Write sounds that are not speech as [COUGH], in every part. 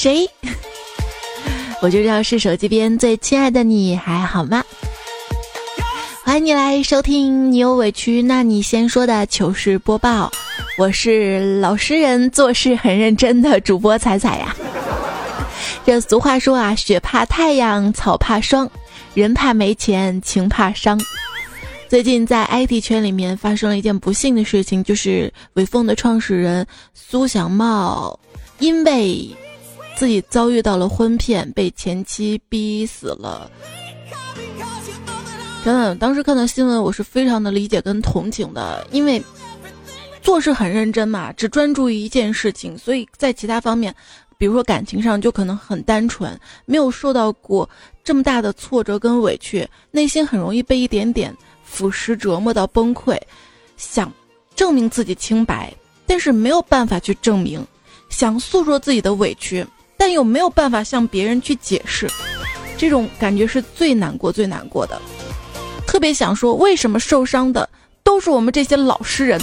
谁？[LAUGHS] 我就知道是手机边最亲爱的你还好吗？欢迎你来收听，你有委屈那你先说的糗事播报。我是老实人，做事很认真的主播彩彩呀。这俗话说啊，雪怕太阳，草怕霜，人怕没钱，情怕伤。最近在 IT 圈里面发生了一件不幸的事情，就是伟凤的创始人苏小茂，因为自己遭遇到了婚骗，被前妻逼死了。真的，当时看到新闻，我是非常的理解跟同情的，因为做事很认真嘛，只专注于一件事情，所以在其他方面，比如说感情上，就可能很单纯，没有受到过这么大的挫折跟委屈，内心很容易被一点点腐蚀折磨到崩溃，想证明自己清白，但是没有办法去证明，想诉说自己的委屈，但又没有办法向别人去解释，这种感觉是最难过、最难过的。特别想说，为什么受伤的都是我们这些老实人？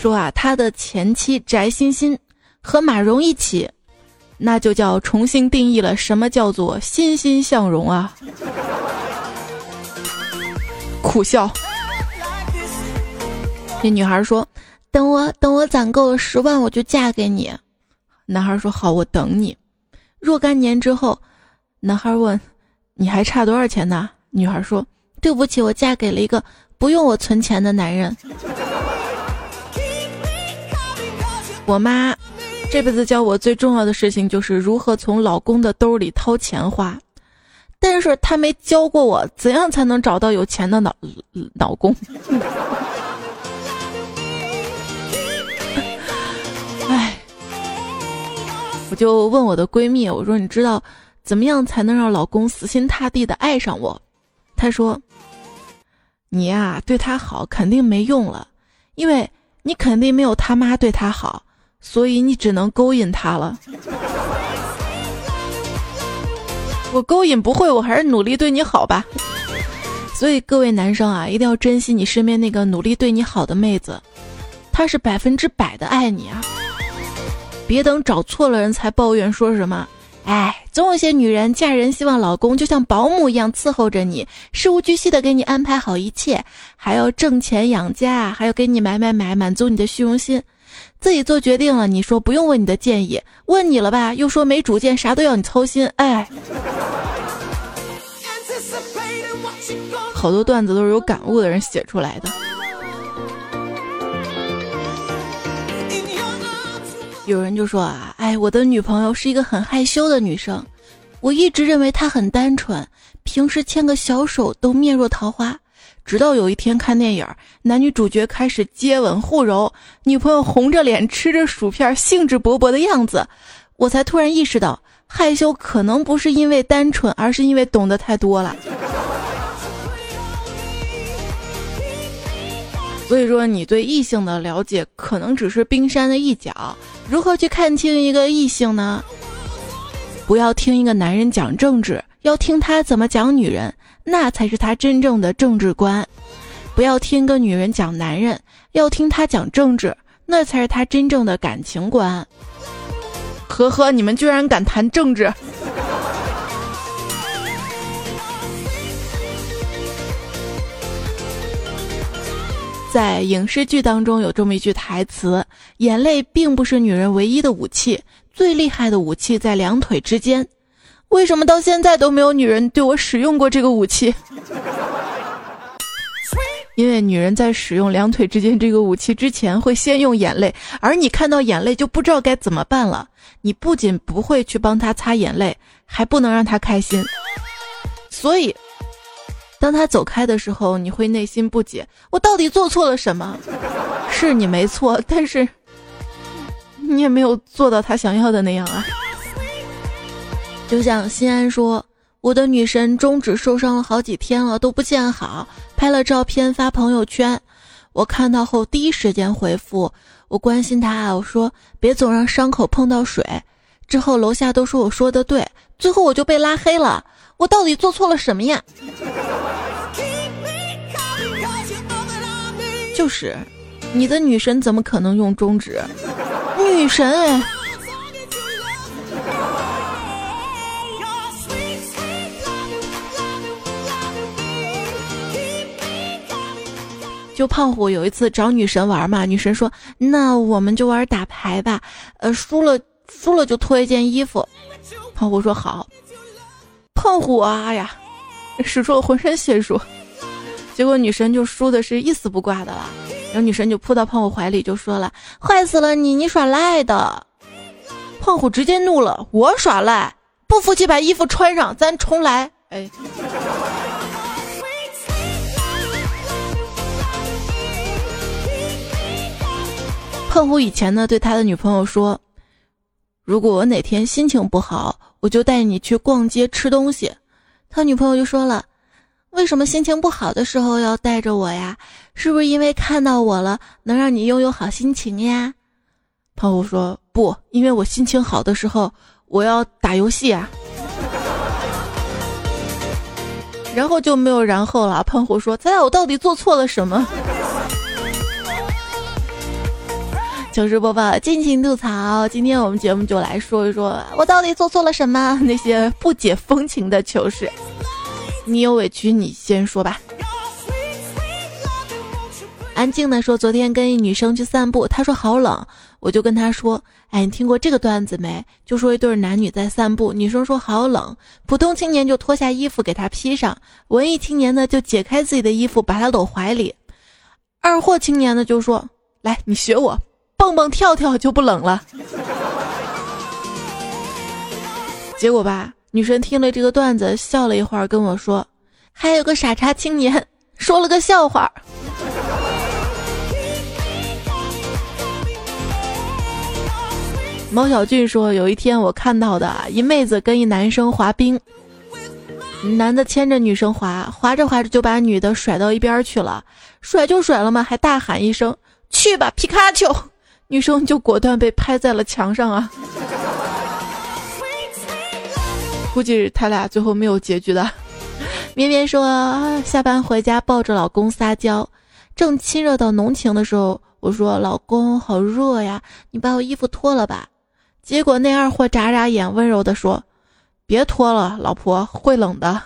说啊，他的前妻翟欣欣和马蓉一起，那就叫重新定义了什么叫做欣欣向荣啊！苦笑。那女孩说：“等我，等我攒够了十万，我就嫁给你。”男孩说：“好，我等你。”若干年之后，男孩问：“你还差多少钱呢？”女孩说：“对不起，我嫁给了一个不用我存钱的男人。我妈这辈子教我最重要的事情就是如何从老公的兜里掏钱花，但是她没教过我怎样才能找到有钱的老老公。我就问我的闺蜜，我说你知道怎么样才能让老公死心塌地的爱上我？”她说：“你呀，对他好肯定没用了，因为你肯定没有他妈对他好，所以你只能勾引他了。我勾引不会，我还是努力对你好吧。所以各位男生啊，一定要珍惜你身边那个努力对你好的妹子，她是百分之百的爱你啊！别等找错了人才抱怨说什么。”哎，总有些女人嫁人希望老公就像保姆一样伺候着你，事无巨细的给你安排好一切，还要挣钱养家，还要给你买买买，满足你的虚荣心。自己做决定了，你说不用问你的建议，问你了吧，又说没主见，啥都要你操心。哎，好多段子都是有感悟的人写出来的。有人就说啊，哎，我的女朋友是一个很害羞的女生，我一直认为她很单纯，平时牵个小手都面若桃花。直到有一天看电影，男女主角开始接吻互揉，女朋友红着脸吃着薯片，兴致勃勃的样子，我才突然意识到，害羞可能不是因为单纯，而是因为懂得太多了。所以说，你对异性的了解可能只是冰山的一角。如何去看清一个异性呢？不要听一个男人讲政治，要听他怎么讲女人，那才是他真正的政治观。不要听一个女人讲男人，要听他讲政治，那才是他真正的感情观。呵呵，你们居然敢谈政治！在影视剧当中有这么一句台词：“眼泪并不是女人唯一的武器，最厉害的武器在两腿之间。”为什么到现在都没有女人对我使用过这个武器？[LAUGHS] 因为女人在使用两腿之间这个武器之前，会先用眼泪，而你看到眼泪就不知道该怎么办了。你不仅不会去帮她擦眼泪，还不能让她开心，所以。当他走开的时候，你会内心不解：我到底做错了什么？是你没错，但是你也没有做到他想要的那样啊。就像心安说：“我的女神中指受伤了好几天了，都不见好，拍了照片发朋友圈。我看到后第一时间回复，我关心她，我说别总让伤口碰到水。之后楼下都说我说的对，最后我就被拉黑了。我到底做错了什么呀？就是，你的女神怎么可能用中指？女神哎！就胖虎有一次找女神玩嘛，女神说：“那我们就玩打牌吧，呃，输了输了就脱一件衣服。”胖虎说：“好。”胖虎啊呀，使出了浑身解数，结果女神就输的是一丝不挂的了。然后女神就扑到胖虎怀里就说了：“坏死了你，你耍赖的！”胖虎直接怒了：“我耍赖？不服气把衣服穿上，咱重来！”哎。胖虎以前呢，对他的女朋友说：“如果我哪天心情不好，我就带你去逛街吃东西。”他女朋友就说了：“为什么心情不好的时候要带着我呀？是不是因为看到我了，能让你拥有好心情呀？”胖虎说：“不，因为我心情好的时候，我要打游戏啊。”然后就没有然后了。胖虎说：“猜猜我到底做错了什么？”糗事播报，尽情吐槽。今天我们节目就来说一说，我到底做错了什么？那些不解风情的糗事，你有委屈你先说吧。安静的说，昨天跟一女生去散步，她说好冷，我就跟她说，哎，你听过这个段子没？就说一对男女在散步，女生说好冷，普通青年就脱下衣服给她披上，文艺青年呢就解开自己的衣服把她搂怀里，二货青年呢就说，来，你学我。蹦蹦跳跳就不冷了。结果吧，女神听了这个段子，笑了一会儿，跟我说：“还有个傻叉青年说了个笑话。”毛小俊说：“有一天我看到的一妹子跟一男生滑冰，男的牵着女生滑，滑着滑着就把女的甩到一边去了，甩就甩了嘛，还大喊一声：去吧，皮卡丘！”女生就果断被拍在了墙上啊！估计他俩最后没有结局的。绵绵说，下班回家抱着老公撒娇，正亲热到浓情的时候，我说：“老公好热呀，你把我衣服脱了吧。”结果那二货眨眨眼，温柔的说：“别脱了，老婆会冷的。”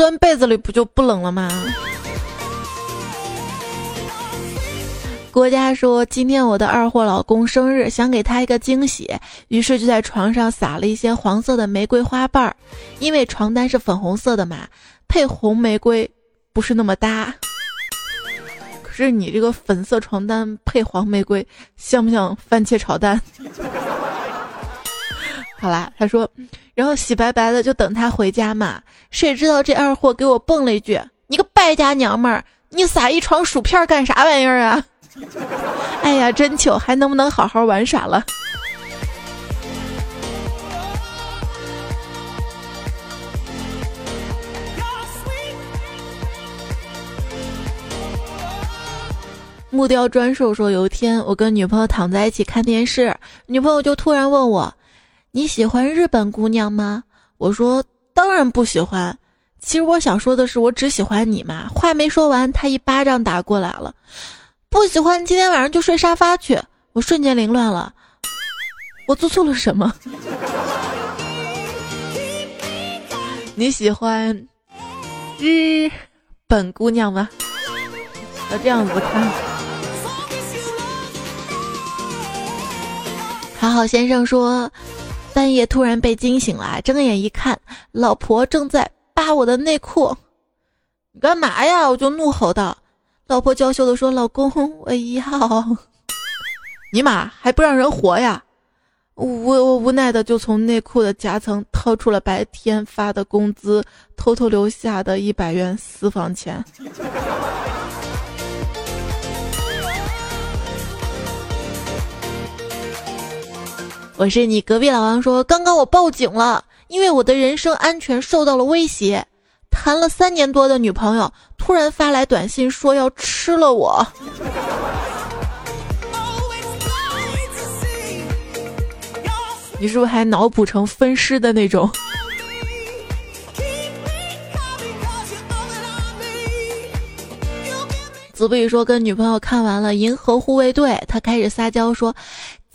钻被子里不就不冷了吗？国家说今天我的二货老公生日，想给他一个惊喜，于是就在床上撒了一些黄色的玫瑰花瓣儿，因为床单是粉红色的嘛，配红玫瑰不是那么搭。可是你这个粉色床单配黄玫瑰，像不像番茄炒蛋？好啦，他说，然后洗白白的就等他回家嘛。谁知道这二货给我蹦了一句：“你个败家娘们儿，你撒一床薯片干啥玩意儿啊？” [LAUGHS] 哎呀，真糗，还能不能好好玩耍了？木雕专兽说，有一天我跟女朋友躺在一起看电视，女朋友就突然问我。你喜欢日本姑娘吗？我说当然不喜欢。其实我想说的是，我只喜欢你嘛。话没说完，他一巴掌打过来了。不喜欢，今天晚上就睡沙发去。我瞬间凌乱了，我做错了什么？你喜欢日本姑娘吗？要这样子看。好好先生说。半夜突然被惊醒了，睁眼一看，老婆正在扒我的内裤。你干嘛呀？我就怒吼道。老婆娇羞的说：“老公，我要。”尼玛，还不让人活呀？我我无奈的就从内裤的夹层掏出了白天发的工资，偷偷留下的一百元私房钱。我是你隔壁老王说，刚刚我报警了，因为我的人身安全受到了威胁。谈了三年多的女朋友突然发来短信说要吃了我。你是不是还脑补成分尸的那种？子不语说跟女朋友看完了《银河护卫队》，他开始撒娇说。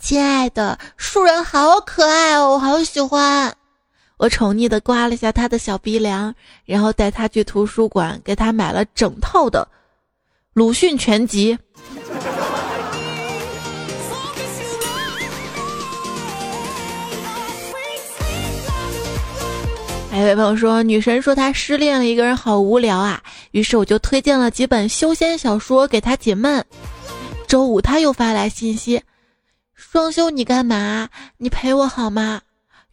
亲爱的，树人好可爱哦，我好喜欢。我宠溺的刮了下他的小鼻梁，然后带他去图书馆，给他买了整套的鲁迅全集。还有位朋友说，女神说她失恋了，一个人好无聊啊，于是我就推荐了几本修仙小说给她解闷。周五他又发来信息，双休你干嘛？你陪我好吗？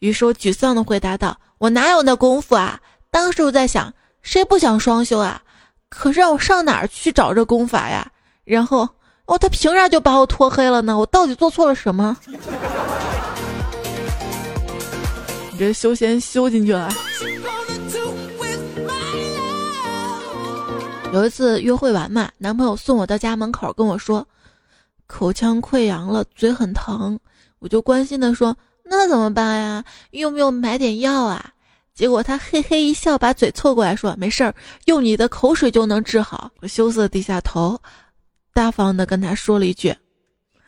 于是我沮丧的回答道：“我哪有那功夫啊！”当时我在想，谁不想双休啊？可是让我上哪儿去找这功法呀？然后哦，他凭啥就把我拖黑了呢？我到底做错了什么？[LAUGHS] 你这修仙修进去了。有一次约会完嘛，男朋友送我到家门口，跟我说口腔溃疡了，嘴很疼。我就关心的说：“那怎么办呀？用不用买点药啊？”结果他嘿嘿一笑，把嘴凑过来说：“没事儿，用你的口水就能治好。”我羞涩低下头，大方的跟他说了一句：“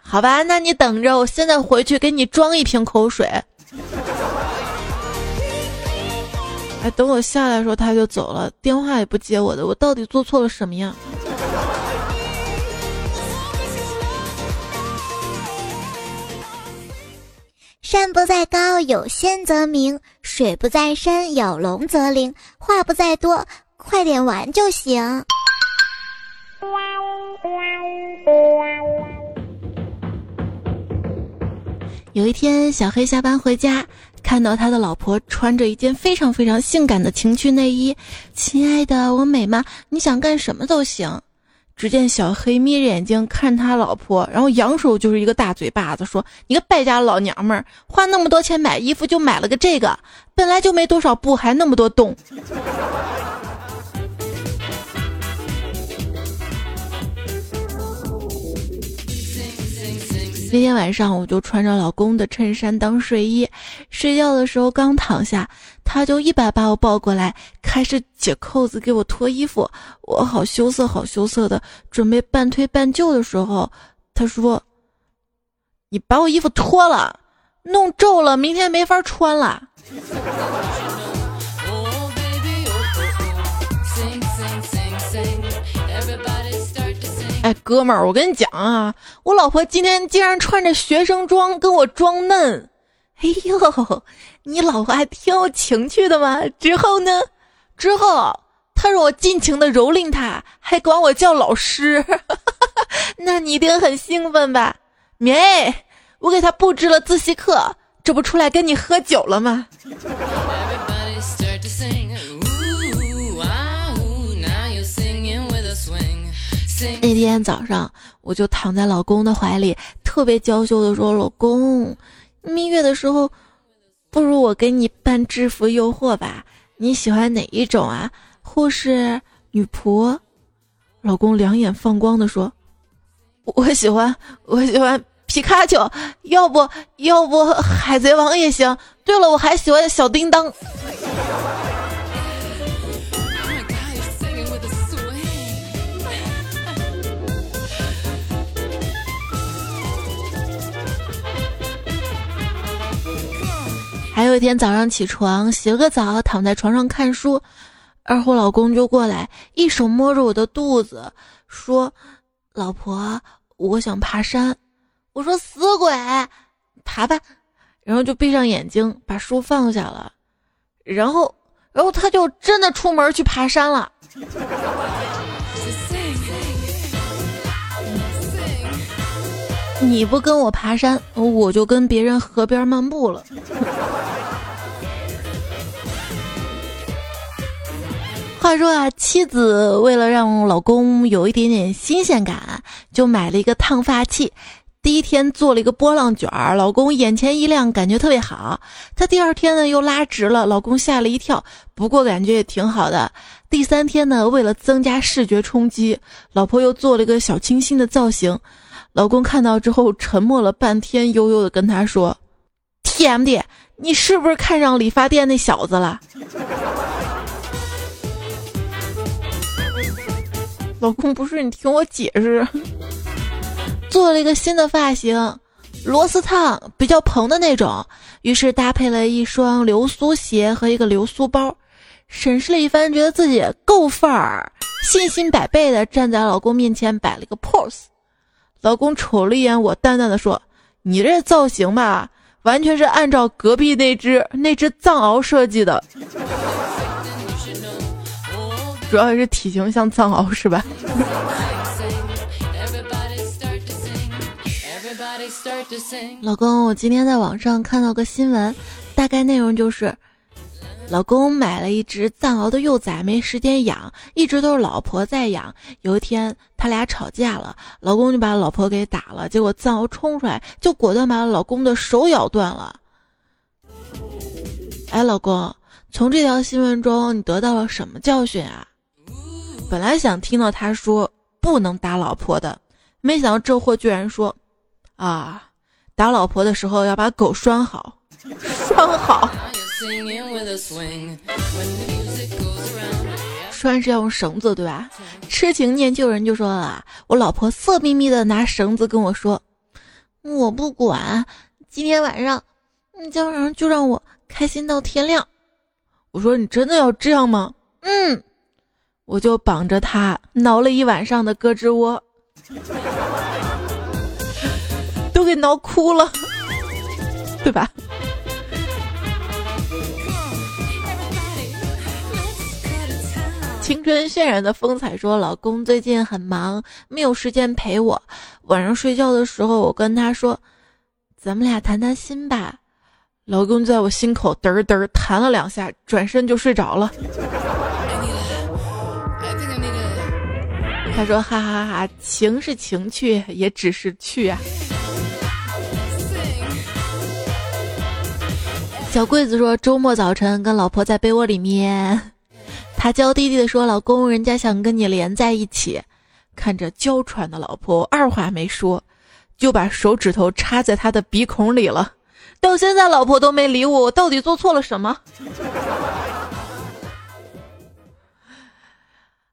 好吧，那你等着，我现在回去给你装一瓶口水。”哎，等我下来的时候他就走了，电话也不接我的，我到底做错了什么呀？山不在高，有仙则名；水不在深，有龙则灵。话不在多，快点玩就行。有一天，小黑下班回家。看到他的老婆穿着一件非常非常性感的情趣内衣，亲爱的，我美吗？你想干什么都行。只见小黑眯着眼睛看他老婆，然后扬手就是一个大嘴巴子，说：“你个败家老娘们儿，花那么多钱买衣服就买了个这个，本来就没多少布，还那么多洞。”那天晚上，我就穿着老公的衬衫当睡衣，睡觉的时候刚躺下，他就一把把我抱过来，开始解扣子给我脱衣服。我好羞涩，好羞涩的，准备半推半就的时候，他说：“你把我衣服脱了，弄皱了，明天没法穿了。”哎，哥们儿，我跟你讲啊，我老婆今天竟然穿着学生装跟我装嫩。哎呦，你老婆还挺有情趣的嘛。之后呢？之后她让我尽情的蹂躏她，还管我叫老师。[LAUGHS] 那你一定很兴奋吧？没，我给她布置了自习课，这不出来跟你喝酒了吗？那天早上，我就躺在老公的怀里，特别娇羞的说：“老公，蜜月的时候，不如我给你办制服诱惑吧？你喜欢哪一种啊？护士、女仆？”老公两眼放光的说：“我喜欢，我喜欢皮卡丘，要不要不海贼王也行。对了，我还喜欢小叮当。”还有一天早上起床，洗了个澡，躺在床上看书，二货老公就过来，一手摸着我的肚子，说：“老婆，我想爬山。”我说：“死鬼，爬吧。”然后就闭上眼睛，把书放下了，然后，然后他就真的出门去爬山了。你不跟我爬山，我就跟别人河边漫步了。话说啊，妻子为了让老公有一点点新鲜感，就买了一个烫发器。第一天做了一个波浪卷儿，老公眼前一亮，感觉特别好。他第二天呢又拉直了，老公吓了一跳，不过感觉也挺好的。第三天呢，为了增加视觉冲击，老婆又做了一个小清新的造型。老公看到之后沉默了半天，悠悠的跟他说：“TMD，你是不是看上理发店那小子了？” [LAUGHS] 老公不是，你听我解释。做了一个新的发型，螺丝烫比较蓬的那种，于是搭配了一双流苏鞋和一个流苏包，审视了一番，觉得自己够范儿，信心百倍的站在老公面前摆了一个 pose。老公瞅了一眼我，淡淡的说：“你这造型吧，完全是按照隔壁那只那只藏獒设计的，主要是体型像藏獒是吧？”老公，我今天在网上看到个新闻，大概内容就是，老公买了一只藏獒的幼崽，没时间养，一直都是老婆在养。有一天他俩吵架了，老公就把老婆给打了，结果藏獒冲出来就果断把老公的手咬断了。哎，老公，从这条新闻中你得到了什么教训啊？本来想听到他说不能打老婆的，没想到这货居然说。啊，打老婆的时候要把狗拴好，[LAUGHS] [LAUGHS] 拴好。[LAUGHS] 拴是要用绳子，对吧？痴情念旧人就说啊，我老婆色眯眯的拿绳子跟我说，我不管，今天晚上，今天晚上就让我开心到天亮。我说你真的要这样吗？嗯，我就绑着他挠了一晚上的胳肢窝。[LAUGHS] 都给挠哭了，对吧？青春渲染的风采说：“老公最近很忙，没有时间陪我。晚上睡觉的时候，我跟他说，咱们俩谈谈心吧。老公在我心口嘚嘚弹了两下，转身就睡着了。他说：哈哈哈，情是情趣，也只是趣啊。”小桂子说：“周末早晨跟老婆在被窝里面，他娇滴滴的说：‘老公，人家想跟你连在一起。’看着娇喘的老婆，二话没说，就把手指头插在他的鼻孔里了。到现在，老婆都没理我，我到底做错了什么？” [LAUGHS]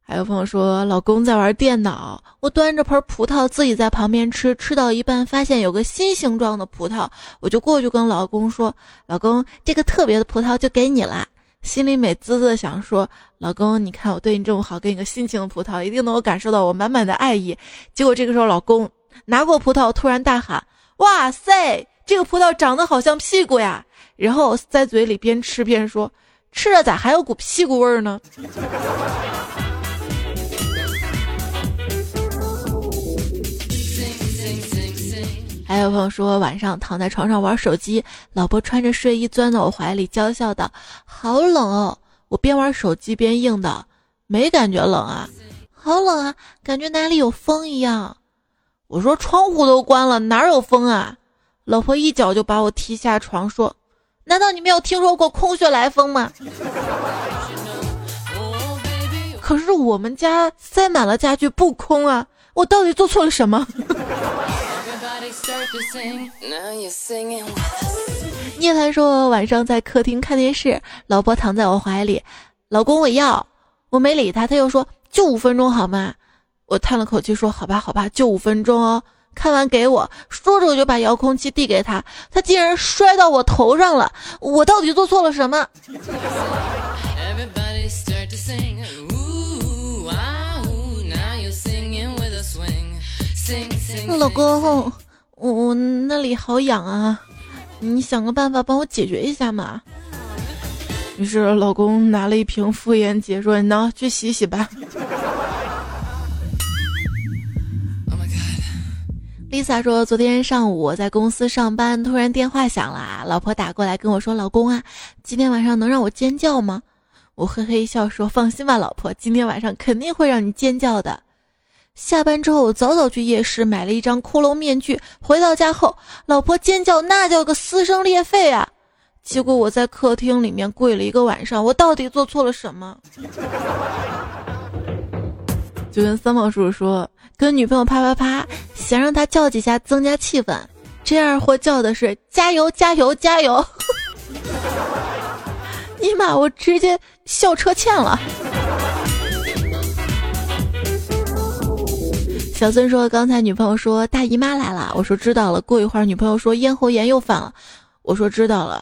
还有朋友说，老公在玩电脑，我端着盆葡萄自己在旁边吃，吃到一半发现有个新形状的葡萄，我就过去跟老公说：“老公，这个特别的葡萄就给你啦。”心里美滋滋的想说：“老公，你看我对你这么好，给你个心情的葡萄，一定能够感受到我满满的爱意。”结果这个时候，老公拿过葡萄，突然大喊：“哇塞，这个葡萄长得好像屁股呀！”然后在嘴里边吃边说：“吃着咋还有股屁股味儿呢？”还有朋友说晚上躺在床上玩手机，老婆穿着睡衣钻到我怀里，娇笑道：“好冷哦！”我边玩手机边应道：“没感觉冷啊，好冷啊，感觉哪里有风一样。”我说：“窗户都关了，哪有风啊？”老婆一脚就把我踢下床，说：“难道你没有听说过空穴来风吗？”可是我们家塞满了家具，不空啊！我到底做错了什么？聂谈说晚上在客厅看电视，老婆躺在我怀里，老公我要，我没理他，他又说就五分钟好吗？我叹了口气说好吧好吧，就五分钟哦。看完给我，说着我就把遥控器递给他，他竟然摔到我头上了，我到底做错了什么？老公。我我那里好痒啊，你想个办法帮我解决一下嘛。于是老公拿了一瓶妇炎洁说：“你呢，去洗洗吧。” Lisa 说：“昨天上午我在公司上班，突然电话响了，老婆打过来跟我说：‘老公啊，今天晚上能让我尖叫吗？’我嘿嘿一笑说：‘放心吧，老婆，今天晚上肯定会让你尖叫的。’”下班之后，我早早去夜市买了一张骷髅面具。回到家后，老婆尖叫，那叫个撕声裂肺啊！结果我在客厅里面跪了一个晚上。我到底做错了什么？就跟三毛叔叔说，跟女朋友啪啪啪，想让她叫几下增加气氛。这二货叫的是加油加油加油！[LAUGHS] 尼玛，我直接笑车欠了。小孙说：“刚才女朋友说大姨妈来了，我说知道了。过一会儿女朋友说咽喉炎又犯了，我说知道了。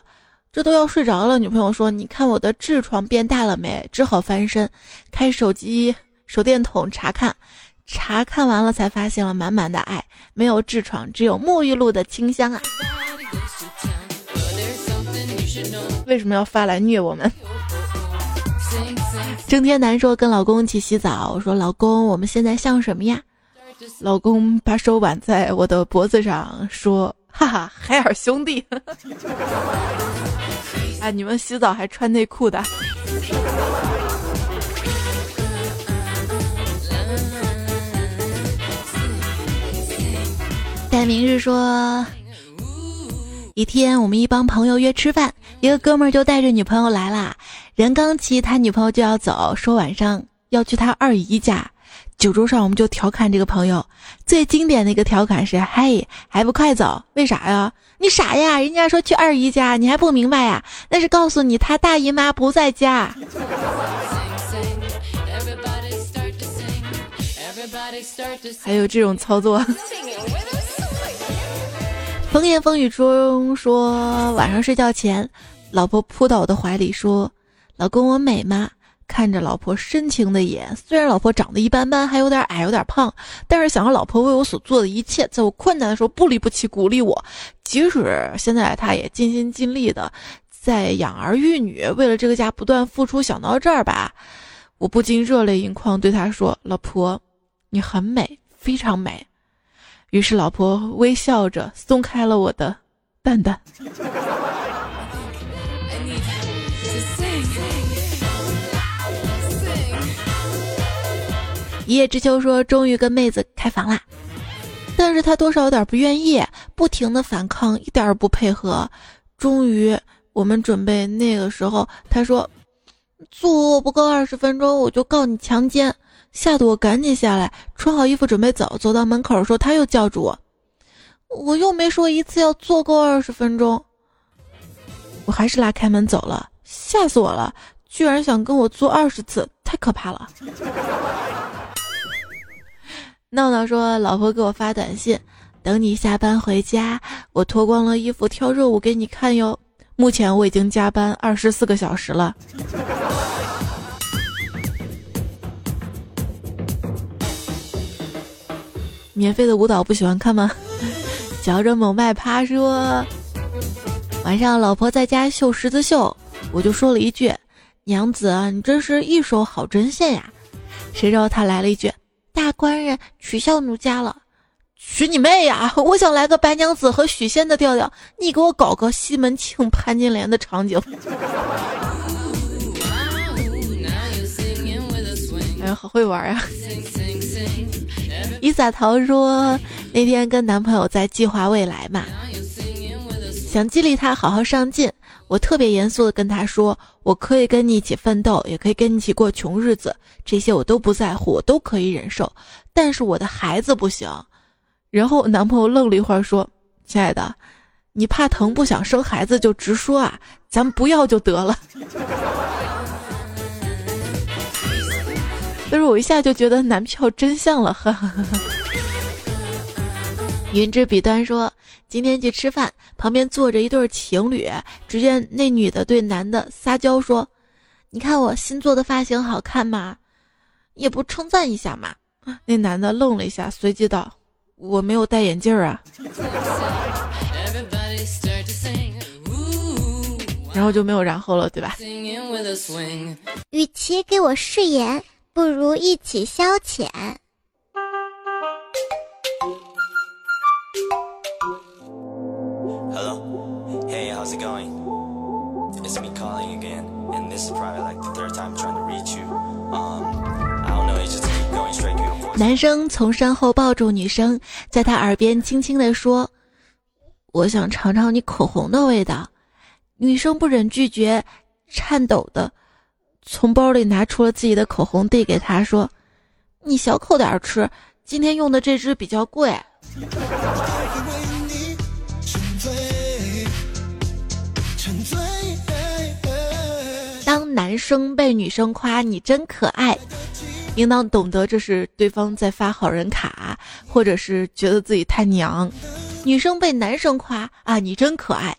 这都要睡着了，女朋友说你看我的痔疮变大了没？只好翻身，开手机手电筒查看，查看完了才发现了满满的爱，没有痔疮，只有沐浴露的清香啊。为什么要发来虐我们？”郑天南说：“跟老公一起洗澡，我说老公，我们现在像什么呀？”老公把手挽在我的脖子上，说：“哈哈，海尔兄弟。[LAUGHS] ”哎，你们洗澡还穿内裤的？在明日说，一天我们一帮朋友约吃饭，一个哥们儿就带着女朋友来啦。人刚齐，他女朋友就要走，说晚上要去他二姨家。酒桌上，我们就调侃这个朋友，最经典的一个调侃是：“嘿，还不快走？为啥呀？你傻呀？人家说去二姨家，你还不明白呀？那是告诉你他大姨妈不在家。”还有这种操作。[LAUGHS] 风言风语中说，晚上睡觉前，老婆扑到我的怀里说：“老公，我美吗？”看着老婆深情的眼，虽然老婆长得一般般，还有点矮，有点胖，但是想让老婆为我所做的一切，在我困难的时候不离不弃，鼓励我。即使现在他也尽心尽力的在养儿育女，为了这个家不断付出。想到这儿吧，我不禁热泪盈眶，对他说：“老婆，你很美，非常美。”于是老婆微笑着松开了我的蛋蛋。一叶知秋说：“终于跟妹子开房啦，但是他多少有点不愿意，不停的反抗，一点儿不配合。终于，我们准备那个时候，他说：‘坐不够二十分钟，我就告你强奸。’吓得我赶紧下来，穿好衣服准备走。走到门口的时候，他又叫住我，我又没说一次要坐够二十分钟。我还是拉开门走了，吓死我了，居然想跟我做二十次，太可怕了。”闹闹说：“老婆给我发短信，等你下班回家，我脱光了衣服跳热舞给你看哟。目前我已经加班二十四个小时了。[LAUGHS] 免费的舞蹈不喜欢看吗？[LAUGHS] 嚼着某麦趴说，晚上老婆在家绣十字绣，我就说了一句：娘子，你真是一手好针线呀。谁知道他来了一句。”大官人取笑奴家了，娶你妹呀！[LAUGHS] 我想来个白娘子和许仙的调调，你给我搞个西门庆潘金莲的场景。[LAUGHS] 哎呀，好会玩呀！伊萨桃说，那天跟男朋友在计划未来嘛，想激励他好好上进。我特别严肃的跟他说：“我可以跟你一起奋斗，也可以跟你一起过穷日子，这些我都不在乎，我都可以忍受。但是我的孩子不行。”然后男朋友愣了一会儿说：“亲爱的，你怕疼不想生孩子就直说啊，咱不要就得了。[LAUGHS] ”但是我一下就觉得男票真相了，哈哈哈哈。云之彼端说。今天去吃饭，旁边坐着一对情侣。只见那女的对男的撒娇说：“你看我新做的发型好看吗？也不称赞一下嘛。[LAUGHS] ”那男的愣了一下，随即道：“我没有戴眼镜啊。[LAUGHS] ”然后就没有然后了，对吧？与其给我誓言，不如一起消遣。男生从身后抱住女生，在她耳边轻轻地说：“我想尝尝你口红的味道。”女生不忍拒绝，颤抖的从包里拿出了自己的口红，递给他说：“你小口点吃，今天用的这支比较贵。”男生被女生夸你真可爱。应当懂得这是对方在发好人卡，或者是觉得自己太娘。女生被男生夸啊，你真可爱，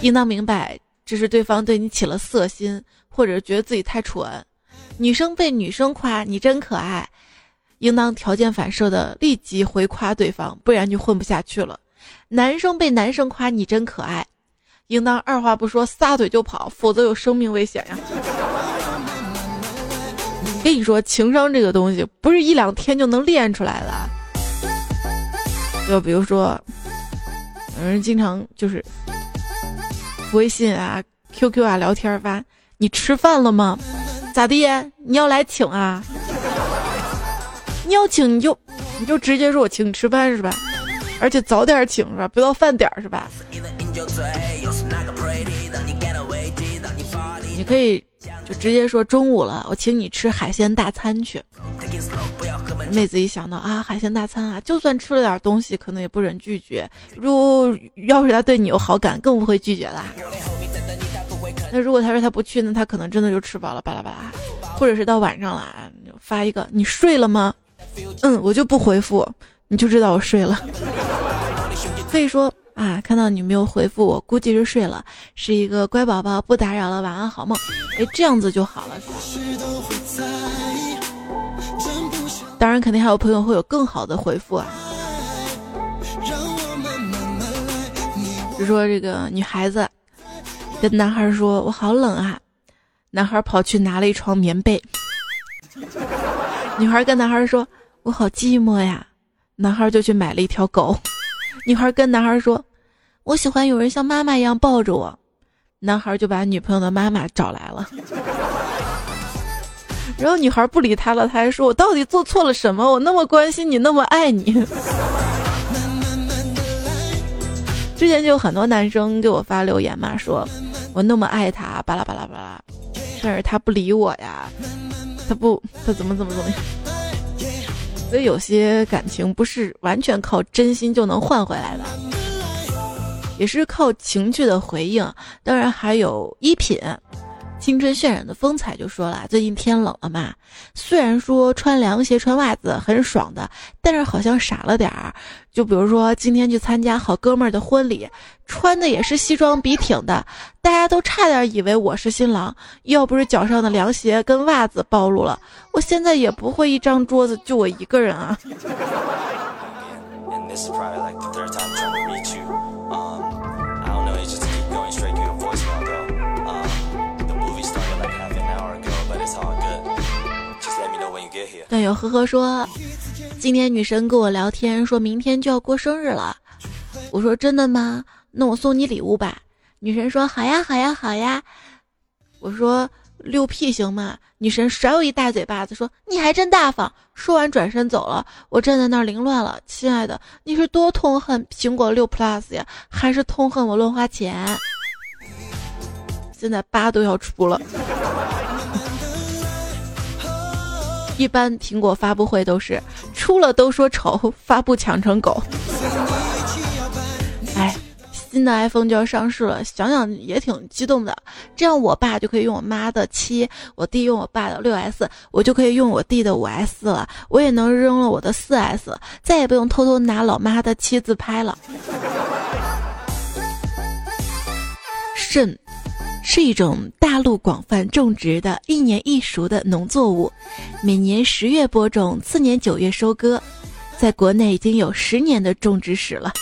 应当明白这是对方对你起了色心，或者觉得自己太蠢。女生被女生夸你真可爱，应当条件反射的立即回夸对方，不然就混不下去了。男生被男生夸你真可爱，应当二话不说撒腿就跑，否则有生命危险呀。跟你说，情商这个东西不是一两天就能练出来的。就比如说，有人经常就是微信啊、QQ 啊聊天发，你吃饭了吗？咋地？你要来请啊？你要请你就你就直接说我请你吃饭是吧？而且早点请是吧？不到饭点是吧？你可以就直接说中午了，我请你吃海鲜大餐去。妹子一想到啊，海鲜大餐啊，就算吃了点东西，可能也不忍拒绝。如要是他对你有好感，更不会拒绝啦。那如果他说他不去，那他可能真的就吃饱了，巴拉巴拉。或者是到晚上了，发一个你睡了吗？嗯，我就不回复，你就知道我睡了。[LAUGHS] 可以说啊，看到你没有回复我，估计是睡了，是一个乖宝宝，不打扰了，晚安好梦。哎，这样子就好了。当然，肯定还有朋友会有更好的回复啊。就说这个女孩子跟男孩说：“我好冷啊。”男孩跑去拿了一床棉被。女孩跟男孩说：“我好寂寞呀。”男孩就去买了一条狗。女孩跟男孩说：“我喜欢有人像妈妈一样抱着我。”男孩就把女朋友的妈妈找来了。然后女孩不理他了，他还说：“我到底做错了什么？我那么关心你，那么爱你。”之前就有很多男生给我发留言嘛，说我那么爱他，巴拉巴拉巴拉，但是他不理我呀，他不，他怎么怎么怎么样。所以有些感情不是完全靠真心就能换回来的，也是靠情绪的回应，当然还有衣品。青春渲染的风采就说了，最近天冷了嘛，虽然说穿凉鞋、穿袜子很爽的，但是好像傻了点儿。就比如说今天去参加好哥们儿的婚礼，穿的也是西装笔挺的，大家都差点以为我是新郎，要不是脚上的凉鞋跟袜子暴露了，我现在也不会一张桌子就我一个人啊。段友呵呵说，今天女神跟我聊天，说明天就要过生日了。我说真的吗？那我送你礼物吧。女神说好呀好呀好呀。我说六 P 行吗？女神甩我一大嘴巴子，说你还真大方。说完转身走了。我站在那儿凌乱了。亲爱的，你是多痛恨苹果六 Plus 呀，还是痛恨我乱花钱？现在八都要出了。一般苹果发布会都是出了都说丑，发布抢成狗。哎，新的 iPhone 就要上市了，想想也挺激动的。这样我爸就可以用我妈的七，我弟用我爸的六 S，我就可以用我弟的五 S 了。我也能扔了我的四 S，再也不用偷偷拿老妈的七自拍了。肾。是一种大陆广泛种植的一年一熟的农作物，每年十月播种，次年九月收割，在国内已经有十年的种植史了。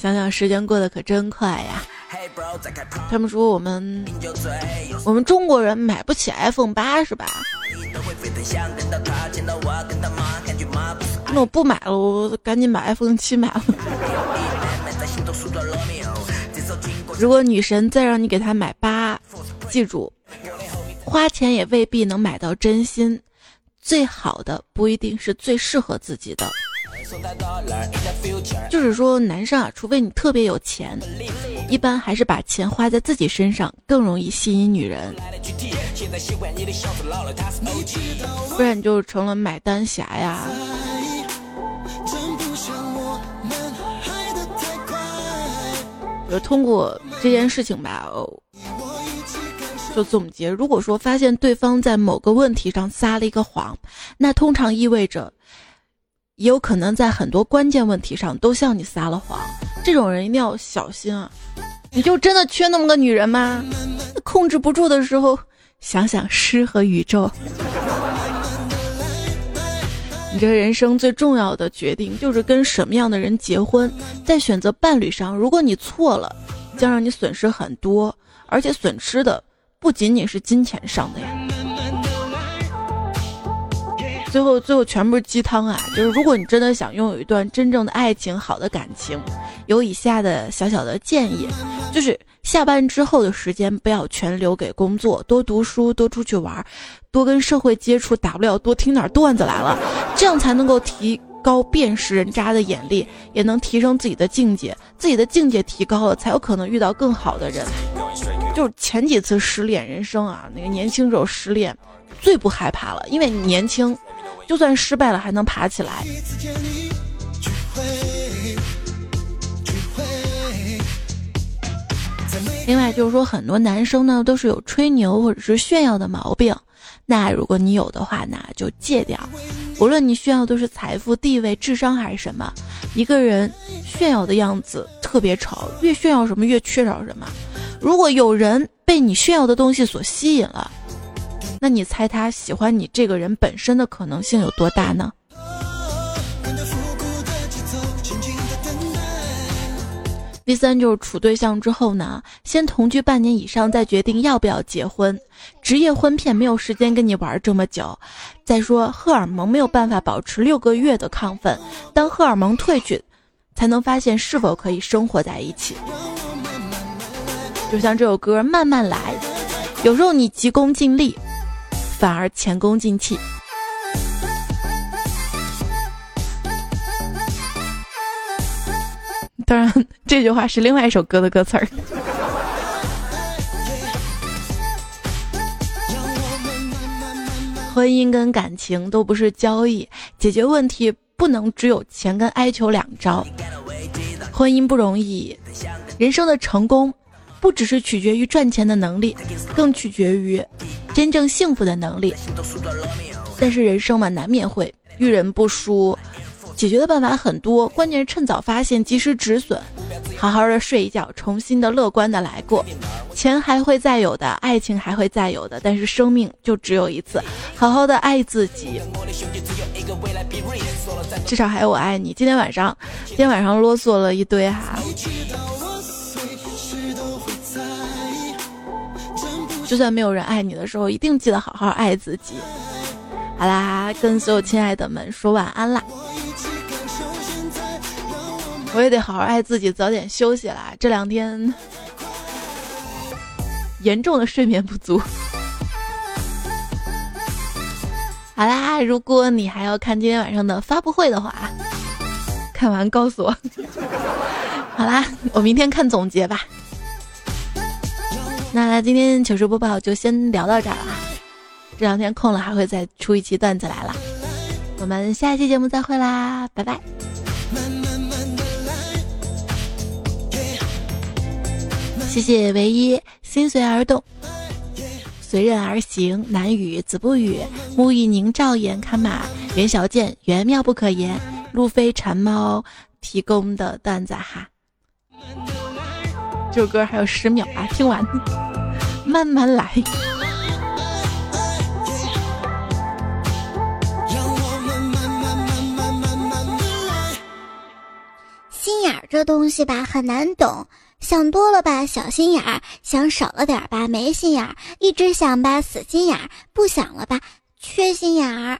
想想时间过得可真快呀！他们说我们我们中国人买不起 iPhone 八是吧？那我不买了，我赶紧把 iPhone 七买了。如果女神再让你给她买八，记住，花钱也未必能买到真心，最好的不一定是最适合自己的。就是说，男生啊，除非你特别有钱，一般还是把钱花在自己身上更容易吸引女人，不然你就成了买单侠呀。通过这件事情吧，就总结，如果说发现对方在某个问题上撒了一个谎，那通常意味着，也有可能在很多关键问题上都向你撒了谎。这种人一定要小心啊！你就真的缺那么个女人吗？控制不住的时候，想想诗和宇宙。你这人生最重要的决定就是跟什么样的人结婚，在选择伴侣上，如果你错了，将让你损失很多，而且损失的不仅仅是金钱上的呀。最后，最后全部是鸡汤啊！就是如果你真的想拥有一段真正的爱情、好的感情，有以下的小小的建议，就是下班之后的时间不要全留给工作，多读书，多出去玩，多跟社会接触，打不了多听点段子来了，这样才能够提高辨识人渣的眼力，也能提升自己的境界。自己的境界提高了，才有可能遇到更好的人。就是前几次失恋人生啊，那个年轻时候失恋，最不害怕了，因为年轻。就算失败了，还能爬起来。另外就是说，很多男生呢都是有吹牛或者是炫耀的毛病。那如果你有的话，那就戒掉。无论你炫耀的是财富、地位、智商还是什么，一个人炫耀的样子特别丑，越炫耀什么越缺少什么。如果有人被你炫耀的东西所吸引了。那你猜他喜欢你这个人本身的可能性有多大呢？第三就是处对象之后呢，先同居半年以上再决定要不要结婚。职业婚骗没有时间跟你玩这么久。再说荷尔蒙没有办法保持六个月的亢奋，当荷尔蒙褪去，才能发现是否可以生活在一起。就像这首歌《慢慢来》，有时候你急功近利。反而前功尽弃。当然，这句话是另外一首歌的歌词儿。婚姻跟感情都不是交易，解决问题不能只有钱跟哀求两招。婚姻不容易，人生的成功。不只是取决于赚钱的能力，更取决于真正幸福的能力。但是人生嘛，难免会遇人不淑，解决的办法很多，关键是趁早发现，及时止损，好好的睡一觉，重新的乐观的来过。钱还会再有的，爱情还会再有的，但是生命就只有一次，好好的爱自己，至少还有我爱你。今天晚上，今天晚上啰嗦了一堆哈。就算没有人爱你的时候，一定记得好好爱自己。好啦，跟所有亲爱的们说晚安啦！我也得好好爱自己，早点休息啦。这两天严重的睡眠不足。好啦，如果你还要看今天晚上的发布会的话，看完告诉我。[LAUGHS] 好啦，我明天看总结吧。那今天糗事播报就先聊到这儿了，这两天空了还会再出一期段子来了，我们下一期节目再会啦，拜拜。谢谢唯一心随而动，随任而行，难语子不语，木易凝照眼看马，袁小健缘妙不可言，路飞馋猫提供的段子哈。这首歌还有十秒啊，听完，[LAUGHS] 慢慢来。心眼儿这东西吧，很难懂。想多了吧，小心眼儿；想少了点吧，没心眼儿；一直想吧，死心眼儿；不想了吧，缺心眼儿。